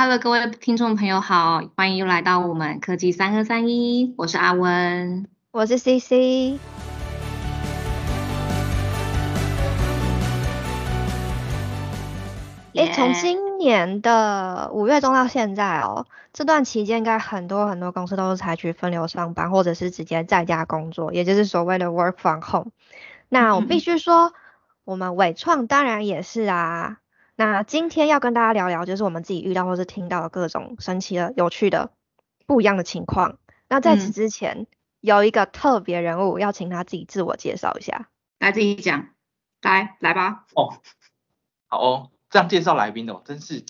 Hello，各位听众朋友好，欢迎又来到我们科技三二三一，我是阿温，我是 CC。哎，从今年的五月中到现在哦，这段期间应该很多很多公司都是采取分流上班，或者是直接在家工作，也就是所谓的 work from home。那我必须说，我们伟创当然也是啊。那今天要跟大家聊聊，就是我们自己遇到或是听到的各种神奇的、有趣的、不一样的情况。那在此之前，有一个特别人物要请他自己自我介绍一下，来自己讲，来来吧。哦，好哦，这样介绍来宾的，真是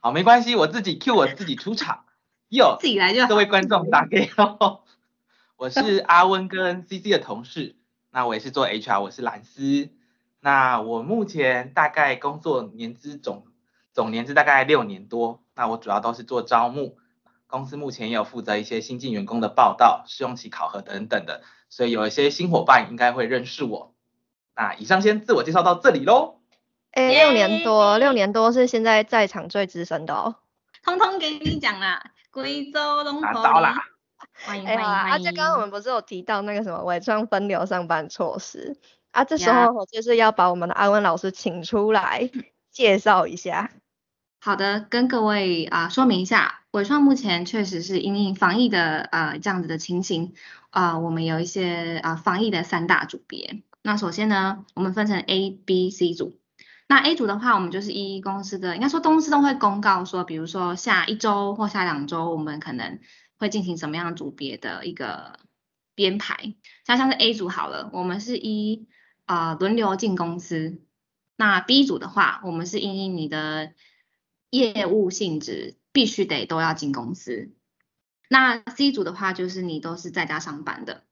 好，没关系，我自己 Q 我自己出场。哟，自己来就。各位观众打给我，我是阿温跟 CC 的同事，那我也是做 HR，我是蓝斯。那我目前大概工作年资总总年资大概六年多，那我主要都是做招募，公司目前也有负责一些新进员工的报道、试用期考核等等的，所以有一些新伙伴应该会认识我。那以上先自我介绍到这里喽。哎，六年多，六年多是现在在场最资深的哦。通通给你讲啦，贵州龙拿到啦。欢迎欢迎欢迎。啊，就刚刚我们不是有提到那个什么伪装分流上班措施？啊，这时候我就是要把我们的阿文老师请出来 介绍一下。好的，跟各位啊说明一下，伟创目前确实是因应防疫的呃这样子的情形啊，我们有一些啊防疫的三大组别。那首先呢，我们分成 A、B、C 组。那 A 组的话，我们就是一公司的，应该说公司都会公告说，比如说下一周或下两周，我们可能会进行什么样组别的一个编排。像像是 A 组好了，我们是一。啊，轮流进公司。那 B 组的话，我们是因应你的业务性质，必须得都要进公司。那 C 组的话，就是你都是在家上班的。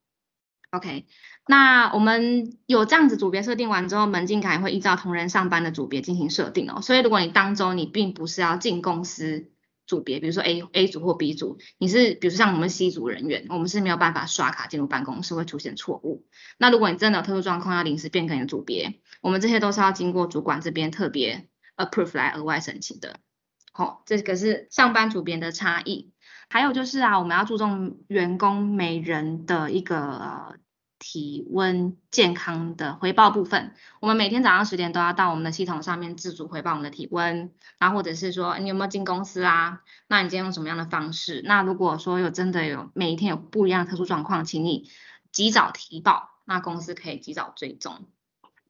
OK，那我们有这样子组别设定完之后，门禁卡也会依照同仁上班的组别进行设定哦。所以如果你当周你并不是要进公司。组别，比如说 A A 组或 B 组，你是比如像我们 C 组人员，我们是没有办法刷卡进入办公室，会出现错误。那如果你真的有特殊状况要临时变更你的组别，我们这些都是要经过主管这边特别 approve 来额外申请的。好，这个是上班组别的差异。还有就是啊，我们要注重员工每人的一个。体温健康的回报部分，我们每天早上十点都要到我们的系统上面自主回报我们的体温，然后或者是说你有没有进公司啊？那你今天用什么样的方式？那如果说有真的有每一天有不一样的特殊状况，请你及早提报，那公司可以及早追踪。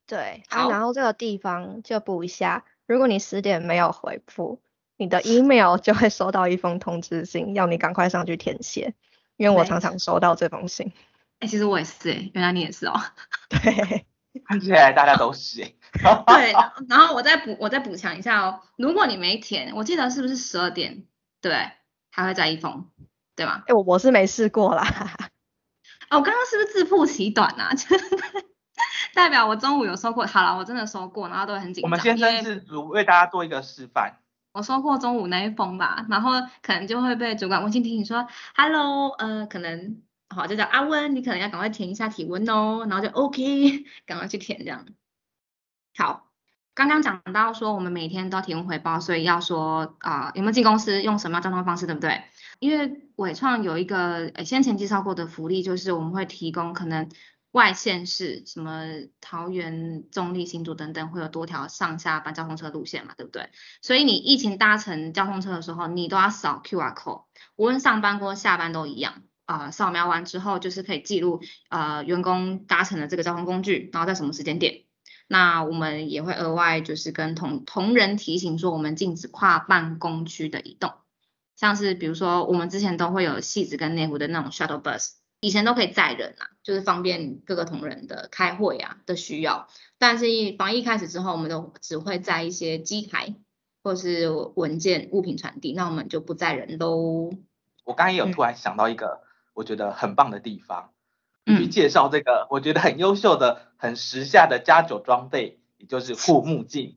对，好，然后这个地方就补一下，如果你十点没有回复，你的 email 就会收到一封通知信，要你赶快上去填写，因为我常常收到这封信。哎，其实我也是哎，原来你也是哦。对，看起来大家都是哎。对，然后我再补，我再补强一下哦。如果你没填，我记得是不是十二点？对，还会再一封，对吗？哎，我我是没试过啦。哦，我刚刚是不是自曝其短啊？代表我中午有收过。好了，我真的收过，然后都很紧张。我们先生是主为大家做一个示范。我收过中午那一封吧，然后可能就会被主管温馨提醒说，Hello，呃，可能。好，就叫阿温，你可能要赶快填一下体温哦，然后就 OK，赶快去填这样。好，刚刚讲到说我们每天都要体温回报，所以要说啊有没有进公司，用什么交通方式，对不对？因为伟创有一个先前介绍过的福利，就是我们会提供可能外县市，什么桃园、中立、新竹等等，会有多条上下班交通车路线嘛，对不对？所以你疫情搭乘交通车的时候，你都要扫 QR code，无论上班或下班都一样。啊，扫描完之后就是可以记录呃员工搭乘的这个交通工具，然后在什么时间点。那我们也会额外就是跟同同仁提醒说，我们禁止跨办公区的移动。像是比如说我们之前都会有戏子跟内湖的那种 shuttle bus，以前都可以载人啊，就是方便各个同仁的开会啊的需要。但是防疫开始之后，我们都只会载一些机台或是文件物品传递，那我们就不载人喽。我刚刚也有突然想到一个。我觉得很棒的地方，去介绍这个我觉得很优秀的、很时下的加酒装备，也就是护目镜。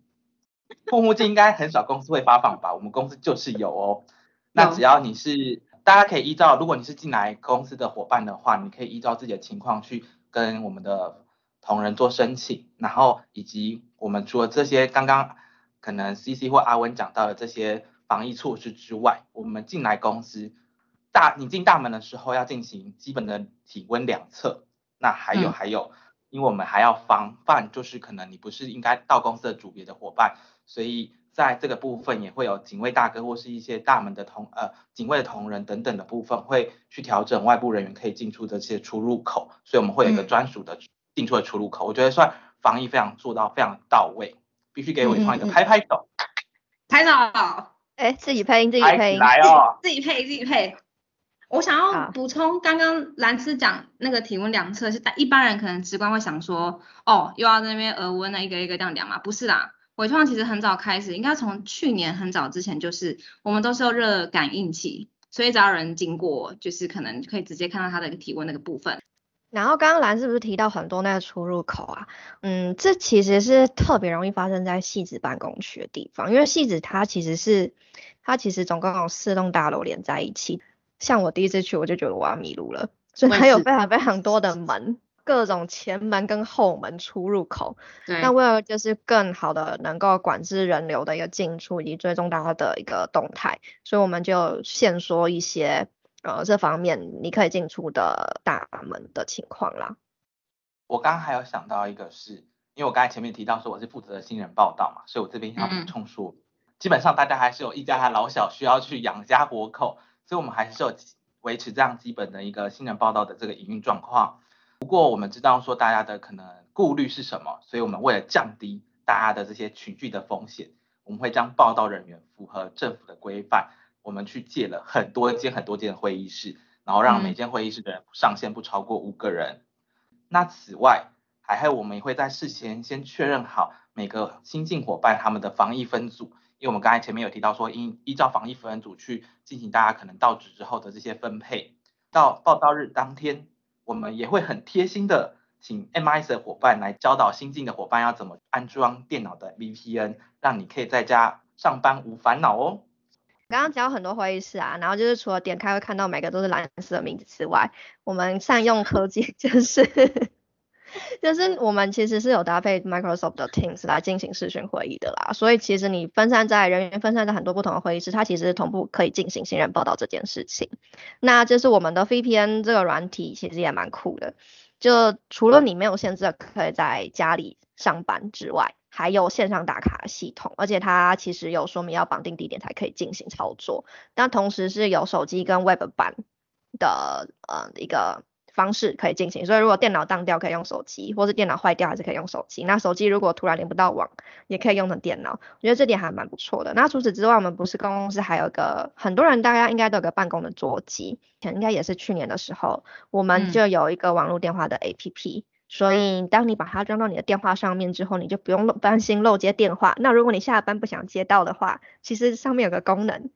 护目镜应该很少公司会发放吧？我们公司就是有哦。那只要你是，大家可以依照，如果你是进来公司的伙伴的话，你可以依照自己的情况去跟我们的同仁做申请，然后以及我们除了这些刚刚可能 C C 或阿文讲到的这些防疫措施之外，我们进来公司大你进大门的时候要进行基本的体温量测，那还有还有，因为我们还要防范，就是可能你不是应该到公司的组别的伙伴，所以在这个部分也会有警卫大哥或是一些大门的同呃警卫的同仁等等的部分会去调整外部人员可以进出的这些出入口，所以我们会有一个专属的进出的出入口，我觉得算防疫非常做到非常到位，必须给伟创一个拍拍手。拍手，哎，自己配音，自己配音，来哦，自己配，自己配。我想要补充，刚刚兰斯讲那个体温量测是，一般人可能直观会想说，哦，又要在那边额温啊，一个一个这样量嘛，不是啦。伟创其实很早开始，应该从去年很早之前就是，我们都是用热感应器，所以只要人经过，就是可能可以直接看到他的一个体温那个部分。然后刚刚兰是不是提到很多那个出入口啊？嗯，这其实是特别容易发生在戏子办公区的地方，因为戏子它其实是它其实总共有四栋大楼连在一起。像我第一次去，我就觉得我要迷路了，所以它有非常非常多的门，各种前门跟后门出入口。那为了就是更好的能够管制人流的一个进出以及追踪大家的一个动态，所以我们就限缩一些。呃，这方面你可以进出的大门的情况啦。我刚刚还有想到一个，是因为我刚才前面提到说我是负责新人报道嘛，所以我这边要补充说，基本上大家还是有一家老小需要去养家活口，所以我们还是有维持这样基本的一个新人报道的这个营运状况。不过我们知道说大家的可能顾虑是什么，所以我们为了降低大家的这些群聚的风险，我们会将报道人员符合政府的规范。我们去借了很多间很多间的会议室，然后让每间会议室的人上限不超过五个人。那此外，还还有我们也会在事前先确认好每个新进伙伴他们的防疫分组，因为我们刚才前面有提到说，依依照防疫分组去进行大家可能到职之后的这些分配。到报道日当天，我们也会很贴心的请 MIS 的伙伴来教导新进的伙伴要怎么安装电脑的 VPN，让你可以在家上班无烦恼哦。刚刚讲很多会议室啊，然后就是除了点开会看到每个都是蓝色的名字之外，我们善用科技就是 就是我们其实是有搭配 Microsoft 的 Teams 来进行视讯会议的啦，所以其实你分散在人员分散在很多不同的会议室，它其实同步可以进行新人报道这件事情。那就是我们的 VPN 这个软体其实也蛮酷的，就除了你没有限制可以在家里上班之外。还有线上打卡系统，而且它其实有说明要绑定地点才可以进行操作，但同时是有手机跟 Web 版的呃一个方式可以进行，所以如果电脑当掉可以用手机，或是电脑坏掉还是可以用手机。那手机如果突然连不到网，也可以用成电脑，我觉得这点还蛮不错的。那除此之外，我们不是公司还有个很多人大家应该都有个办公的桌机，应该也是去年的时候，我们就有一个网络电话的 APP。所以，当你把它装到你的电话上面之后，你就不用担心漏接电话。那如果你下班不想接到的话，其实上面有个功能，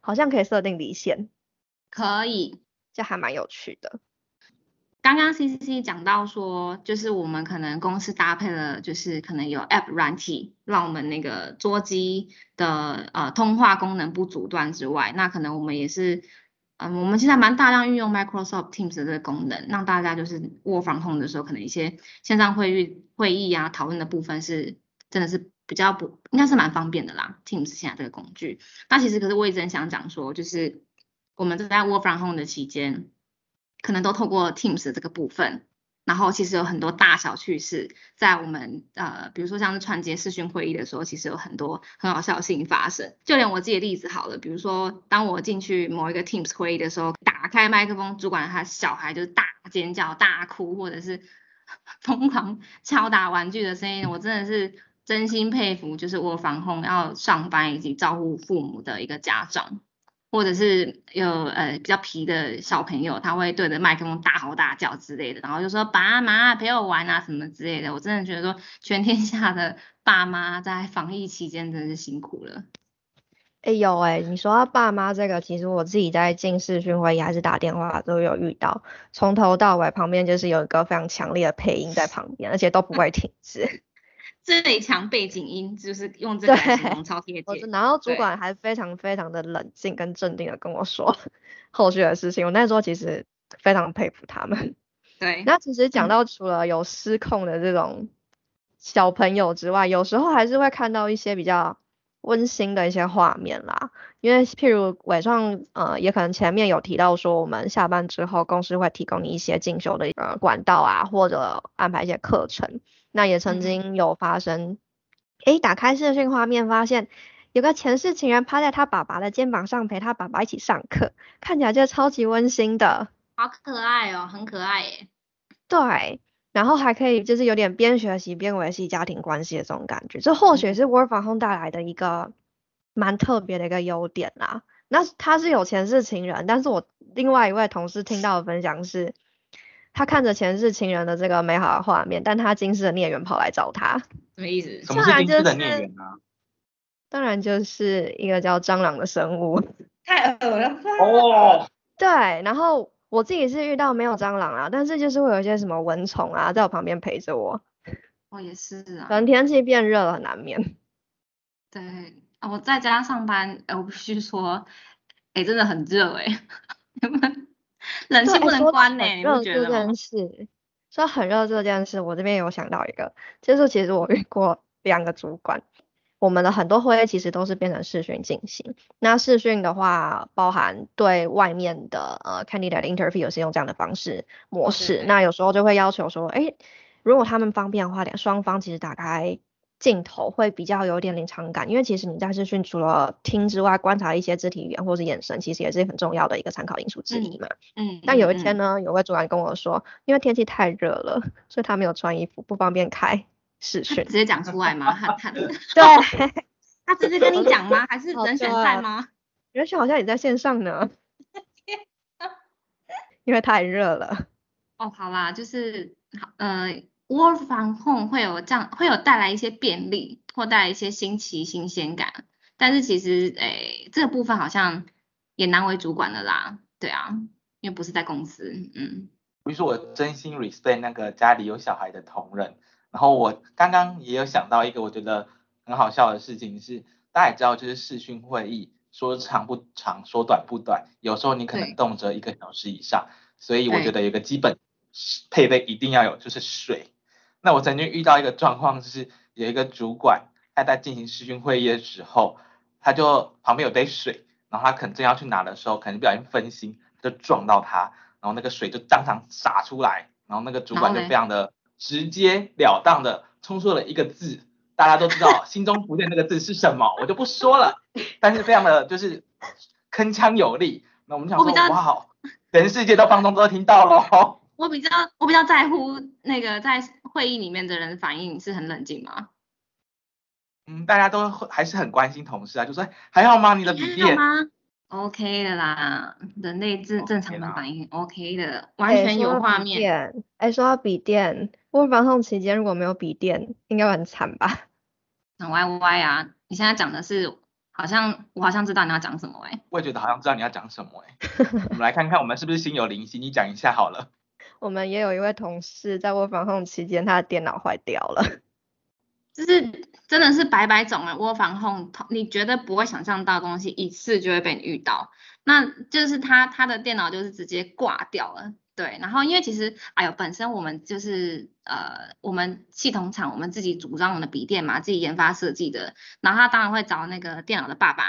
好像可以设定离线。可以，这还蛮有趣的。刚刚 C C C 讲到说，就是我们可能公司搭配了，就是可能有 App 软体，让我们那个桌机的呃通话功能不阻断之外，那可能我们也是。嗯，我们现在蛮大量运用 Microsoft Teams 的这个功能，让大家就是 work from home 的时候，可能一些线上会议会议啊讨论的部分是真的是比较不，应该是蛮方便的啦。Teams 现在这个工具，那其实可是我一直很想讲说，就是我们在 work from home 的期间，可能都透过 Teams 这个部分。然后其实有很多大小趣事，在我们呃，比如说像是传接视讯会议的时候，其实有很多很好笑的事情发生。就连我自己的例子好了，比如说当我进去某一个 Teams 会议的时候，打开麦克风，主管他小孩就是大尖叫、大哭，或者是 疯狂敲打玩具的声音，我真的是真心佩服，就是我防控要上班以及照顾父母的一个家长。或者是有呃比较皮的小朋友，他会对着麦克风大吼大叫之类的，然后就说爸妈陪我玩啊什么之类的。我真的觉得说，全天下的爸妈在防疫期间真是辛苦了。哎有哎，你说到爸妈这个，其实我自己在进视讯会议还是打电话都有遇到，从头到尾旁边就是有一个非常强烈的配音在旁边，而且都不会停止。最强背景音就是用这个形容超贴切，然后主管还非常非常的冷静跟镇定的跟我说 后续的事情，我那时候其实非常佩服他们。对，那其实讲到除了有失控的这种小朋友之外，有时候还是会看到一些比较温馨的一些画面啦。因为譬如伟创，呃，也可能前面有提到说，我们下班之后公司会提供你一些进修的呃管道啊，或者安排一些课程。那也曾经有发生，诶，打开视讯画面，发现有个前世情人趴在他爸爸的肩膀上陪他爸爸一起上课，看起来就超级温馨的。好可爱哦，很可爱耶。对。然后还可以就是有点边学习边维系家庭关系的这种感觉，这或许是 Work from Home 带来的一个蛮特别的一个优点啦。那他是有前世情人，但是我另外一位同事听到的分享是，他看着前世情人的这个美好的画面，但他今世的孽缘跑来找他，什么意思？什么是今世的孽缘啊？当然就是一个叫蟑螂的生物。太恶了。哦。对，然后。我自己是遇到没有蟑螂啊，但是就是会有一些什么蚊虫啊，在我旁边陪着我。我也是啊。可能天气变热了，难免。对，我在家上班，我必须说，哎，真的很热哎，冷气不能关呢，你不觉得吗？说很热这件事，我这边有想到一个，就是其实我遇过两个主管。我们的很多会议其实都是变成视讯进行。那视讯的话，包含对外面的呃 candidate interview 是用这样的方式模式。那有时候就会要求说，哎，如果他们方便的话，两双方其实打开镜头会比较有点临场感，因为其实你在视讯除了听之外，观察一些肢体语言或者眼神，其实也是很重要的一个参考因素之一嘛。嗯。但有一天呢，有位主管跟我说，因为天气太热了，所以他没有穿衣服，不方便开。视讯直接讲出来吗？他他 对，他直接跟你讲吗？还是人选在吗？人选好像也在线上呢，因为太热了。哦，好啦，就是好呃，work from home 会有这样，会有带来一些便利，或带来一些新奇新鲜感。但是其实，诶，这个部分好像也难为主管的啦。对啊，因为不是在公司，嗯。比如说，我真心 respect 那个家里有小孩的同仁。然后我刚刚也有想到一个我觉得很好笑的事情是，大家也知道就是视讯会议说长不长，说短不短，有时候你可能动辄一个小时以上，所以我觉得有个基本配备一定要有就是水。那我曾经遇到一个状况就是有一个主管他在进行视讯会议的时候，他就旁边有杯水，然后他可能正要去拿的时候，可能不小心分心就撞到他，然后那个水就当场洒出来，然后那个主管就非常的。直截了当的冲出了一个字，大家都知道心中浮现那个字是什么，我就不说了。但是非常的就是铿锵有力。那我们想说，哇，全世界都放松都听到了。我比较我比较在乎那个在会议里面的人反应是很冷静吗？嗯，大家都还是很关心同事啊，就说还好吗？你的笔电？吗？OK 的啦，人类正正常的反应 OK 的，完全有画面。哎，说到笔电。我防控期间如果没有笔电，应该会很惨吧？很歪歪啊！你现在讲的是，好像我好像知道你要讲什么哎。我也觉得好像知道你要讲什么哎。我们来看看我们是不是心有灵犀，你讲一下好了。我们也有一位同事在我防控期间，他的电脑坏掉了。就是真的是白白种啊！窝防控，你绝对不会想象到东西一次就会被你遇到。那就是他他的电脑就是直接挂掉了。对，然后因为其实，哎呦，本身我们就是呃，我们系统厂我们自己组装我们的笔电嘛，自己研发设计的，然后他当然会找那个电脑的爸爸，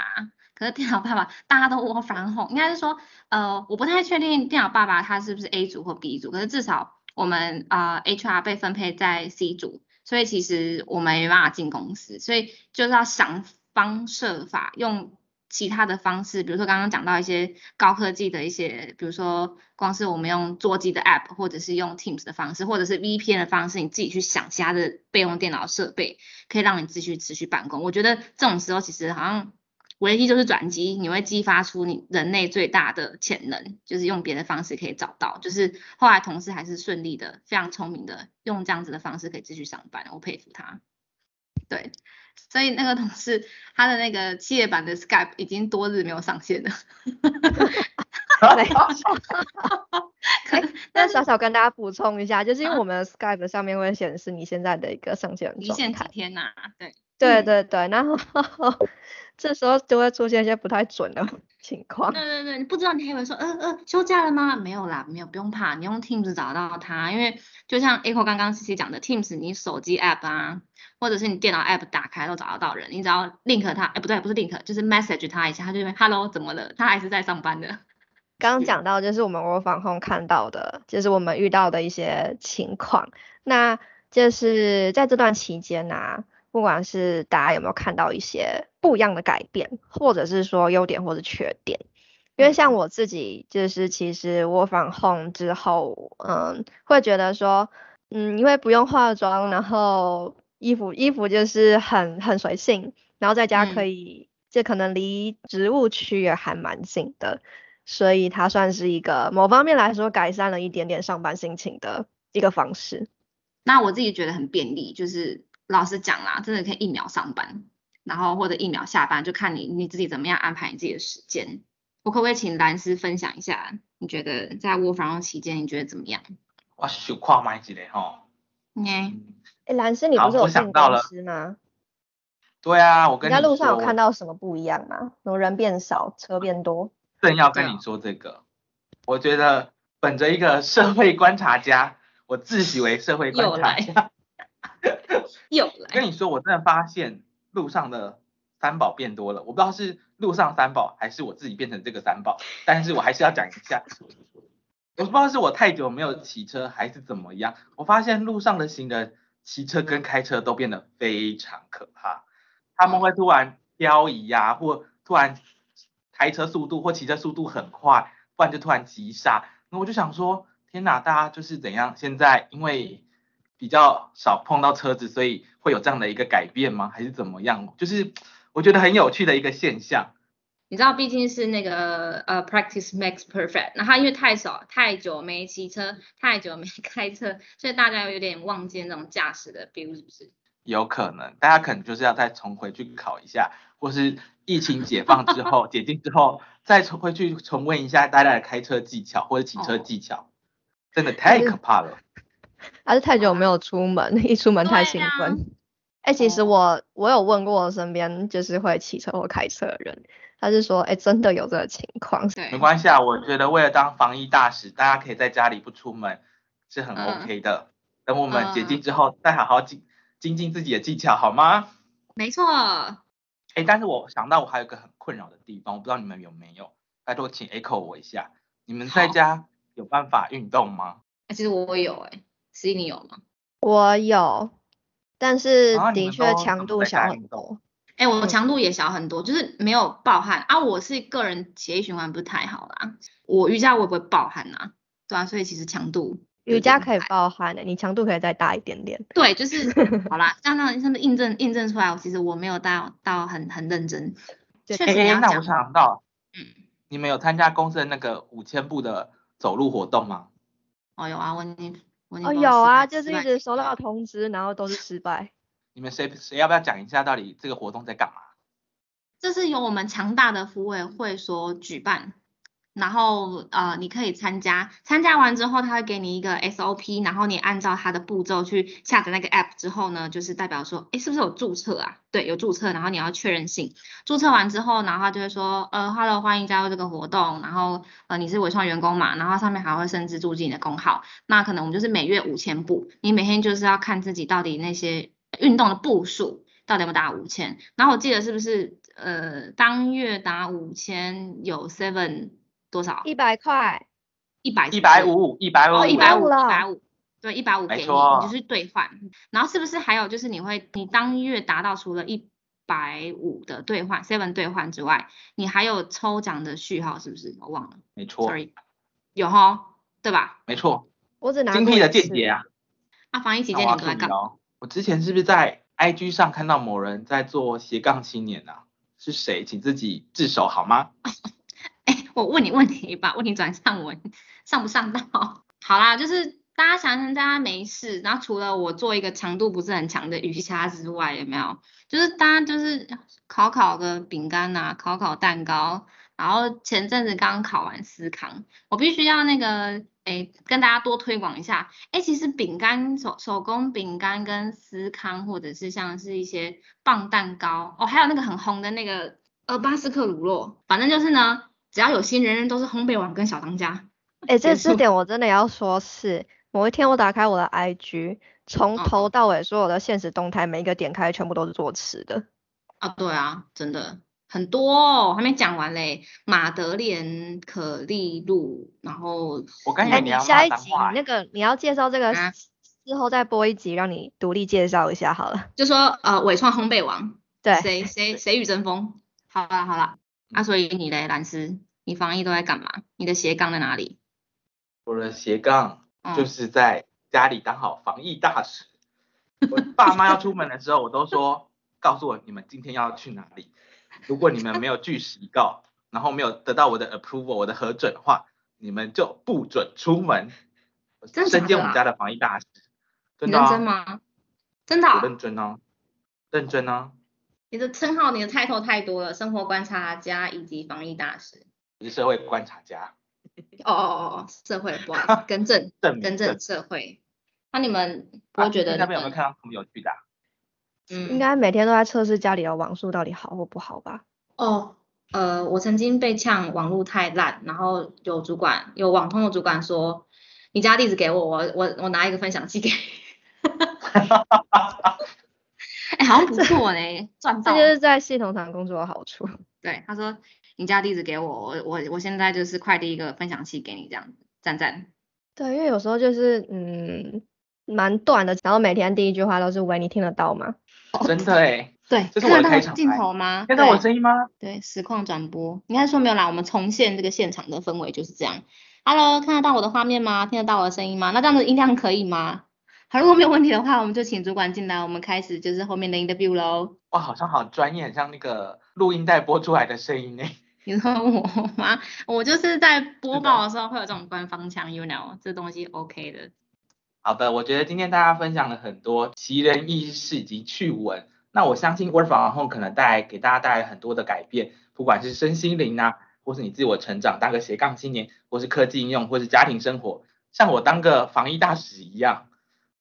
可是电脑爸爸大家都窝反哄，应该是说，呃，我不太确定电脑爸爸他是不是 A 组或 B 组，可是至少我们啊 HR 被分配在 C 组，所以其实我们没办法进公司，所以就是要想方设法用。其他的方式，比如说刚刚讲到一些高科技的一些，比如说光是我们用座机的 App，或者是用 Teams 的方式，或者是 VPN 的方式，你自己去想其他的备用电脑设备，可以让你继续持续办公。我觉得这种时候其实好像唯一就是转机，你会激发出你人类最大的潜能，就是用别的方式可以找到。就是后来同事还是顺利的，非常聪明的用这样子的方式可以继续上班，我佩服他。对。所以那个同事他的那个企业版的 Skype 已经多日没有上线了。那小小跟大家补充一下，就是因为我们 Skype 上面会显示你现在的一个上线状态。离线几天呐？对。对对对，然后 这时候就会出现一些不太准的 情况。对对对，你不知道你还以为说，呃呃，休假了吗？没有啦，没有，不用怕，你用 Teams 找到他，因为就像 Echo 刚刚 C C 讲的，Teams 你手机 App 啊。或者是你电脑 app 打开都找得到人，你只要 link 他，哎不对，不是 link，就是 message 他一下，他就会 hello 怎么了？他还是在上班的。刚刚 讲到就是我们我防控看到的，就是我们遇到的一些情况。那就是在这段期间呢，不管是大家有没有看到一些不一样的改变，或者是说优点或者缺点。因为像我自己就是其实我返 home 之后，嗯，会觉得说，嗯，因为不用化妆，然后衣服衣服就是很很随性，然后在家可以，这可能离植物区也还蛮近的。所以它算是一个某方面来说改善了一点点上班心情的一个方式。那我自己觉得很便利，就是老实讲啦，真的可以一秒上班，然后或者一秒下班，就看你你自己怎么样安排你自己的时间。我可不可以请蓝斯分享一下，你觉得在卧房期间你觉得怎么样？我想跨麦一个吼。嗯。哎，蓝斯你不是有进公司吗？对啊，我跟你在路上有看到什么不一样吗？什么人变少，车变多？正要跟你说这个，我觉得本着一个社会观察家，我自诩为社会观察家，又来跟你说，我真的发现路上的三宝变多了。我不知道是路上三宝，还是我自己变成这个三宝，但是我还是要讲一下。我不知道是我太久没有骑车，还是怎么样，我发现路上的行人骑车跟开车都变得非常可怕，他们会突然漂移呀，或突然。开车速度或骑车速度很快，不然就突然急刹。那我就想说，天哪，大家就是怎样？现在因为比较少碰到车子，所以会有这样的一个改变吗？还是怎么样？就是我觉得很有趣的一个现象。你知道，毕竟是那个呃，practice makes perfect。那他因为太少、太久没骑车、太久没开车，所以大家有点忘记那种驾驶的 feel，是不是？有可能，大家可能就是要再重回去考一下，或是疫情解放之后、解禁之后，再重回去重温一下大家的开车技巧或者骑车技巧，真的太可怕了。还是太久没有出门，一出门太兴奋。哎，其实我我有问过我身边就是会骑车或开车的人，他是说，哎，真的有这个情况。没关系啊，我觉得为了当防疫大使，大家可以在家里不出门是很 OK 的。等我们解禁之后，再好好精。精进自己的技巧好吗？没错。哎，但是我想到我还有一个很困扰的地方，我不知道你们有没有，拜托请 echo 我一下。你们在家有办法运动吗？哎，其实我有哎，十一你有吗？我有，但是的确强度小很多。哎，我强度也小很多，就是没有暴汗啊。我是个人血液循环不是太好啦，我瑜伽我也不会暴汗啊，对啊，所以其实强度。瑜伽可以暴汗的，你强度可以再大一点点。对，就是好啦，这样让他们印证印证出来，我其实我没有到到很很认真。确实那我想到，嗯，你们有参加公司的那个五千步的走路活动吗？哦有啊，我你我哦有啊，就是一直收到通知，然后都是失败。你们谁谁要不要讲一下到底这个活动在干嘛？这是由我们强大的服委会所举办。然后呃，你可以参加，参加完之后，他会给你一个 SOP，然后你按照他的步骤去下载那个 app 之后呢，就是代表说，哎，是不是有注册啊？对，有注册，然后你要确认性，注册完之后，然后他就会说，呃，Hello，欢迎加入这个活动，然后呃，你是伟创员工嘛，然后上面还会甚至注记你的工号，那可能我们就是每月五千步，你每天就是要看自己到底那些运动的步数到底有没有达五千，然后我记得是不是呃当月达五千有 seven。多少？一百块，一百一百五，一百五，一百五，一百五，对，一百五给你，你就是兑换。然后是不是还有就是你会，你当月达到除了一百五的兑换，seven 兑换之外，你还有抽奖的序号，是不是？我忘了。没错。Sorry，有哈，对吧？没错。我只拿精辟的见解啊。那防疫期间你都在干？我之前是不是在 IG 上看到某人在做斜杠青年啊？是谁？请自己自首好吗？我问你问题，把问题转上文，上不上道？好啦，就是大家想想，大家没事，然后除了我做一个强度不是很强的瑜伽之外，有没有？就是大家就是烤烤个饼干呐，烤烤蛋糕，然后前阵子刚考完司康，我必须要那个，哎，跟大家多推广一下，哎，其实饼干手手工饼干跟司康，或者是像是一些棒蛋糕，哦，还有那个很红的那个呃巴斯克乳酪，反正就是呢。只要有心，人人都是烘焙王跟小当家。哎，这这点我真的要说是，某一天我打开我的 IG，从头到尾所有的现实动态，每一个点开全部都是做吃的。啊，对啊，真的很多哦，还没讲完嘞。马德莲、可丽露，然后哎，我刚以为你要下一集那个你要介绍这个啊之后再播一集，让你独立介绍一下好了。就说呃，伟创烘焙王，对，谁谁谁与争锋？好啦好啦，那、所以你嘞，蓝斯，你防疫都在干嘛？你的斜杠在哪里？我的斜杠嗯就是在家里当好防疫大使。我爸妈要出门的时候，我都说告诉我你们今天要去哪里。如果你们没有据实以告，然后没有得到我的 approval，我的核准的话，你们就不准出门。我真的假的身兼我们啊家的防疫大使，真你的、啊、认真吗？真的啊、我认真哦，认真哦。你的称号，你的 title 太多了，生活观察家以及防疫大使。你是社会观察家，哦哦哦哦，社会，不好意思，更正，更正社会。那你们不啊会觉得那边有没有看到什么有趣的啊、嗯应该每天都在测试家里的网速到底好或不好吧？哦，呃，我曾经被呛网络太烂，然后有主管有网通的主管说，你家地址给我，我我我拿一个分享器给 你。哎、好像不错呢，赚到。这就是在系统厂工作的好处。对，他说你家地址给我，我我我现在就是快递一个分享器给你，这样子，赞赞。对，因为有时候就是嗯蛮短的，然后每天第一句话都是喂，你听得到吗？真的哎，对，这是我的看得到镜开场白头吗？听到我声音吗？对，实况转播，应该说没有啦，我们重现这个现场的氛围就是这样。Hello，看得到我的画面吗？听得到我的声音吗？那这样的音量可以吗？好，如果没有问题的话，我们就请主管进来，我们开始就是后面的 interview 喽。哇，好像好专业，很像那个录音带播出来的声音呢。你说我吗？我就是在播报的时候会有这种官方腔，you know，这东西 OK 的。好的，我觉得今天大家分享了很多奇人异事以及趣闻。那我相信 Work from Home 可能带来给大家带来很多的改变，不管是身心灵啊，或是你自我成长，当个斜杠青年，或是科技应用，或是家庭生活，像我当个防疫大使一样。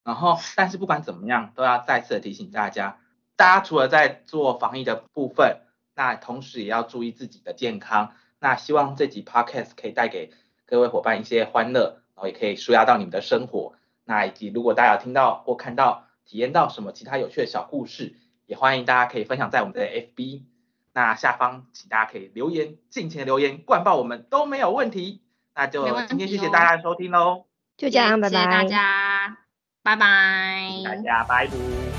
然后，但是不管怎么样，都要再次的提醒大家，大家除了在做防疫的部分，那同时也要注意自己的健康。那希望这集 Podcast 可以带给各位伙伴一些欢乐，然后也可以舒压到你们的生活。那以及如果大家有听到或看到、体验到什么其他有趣的小故事，也欢迎大家可以分享在我们的 FB。那下方请大家可以留言，尽情的留言灌爆我们都没有问题。那就今天谢谢大家的收听喽，就这样，拜谢谢大。家，拜拜。大家拜拜。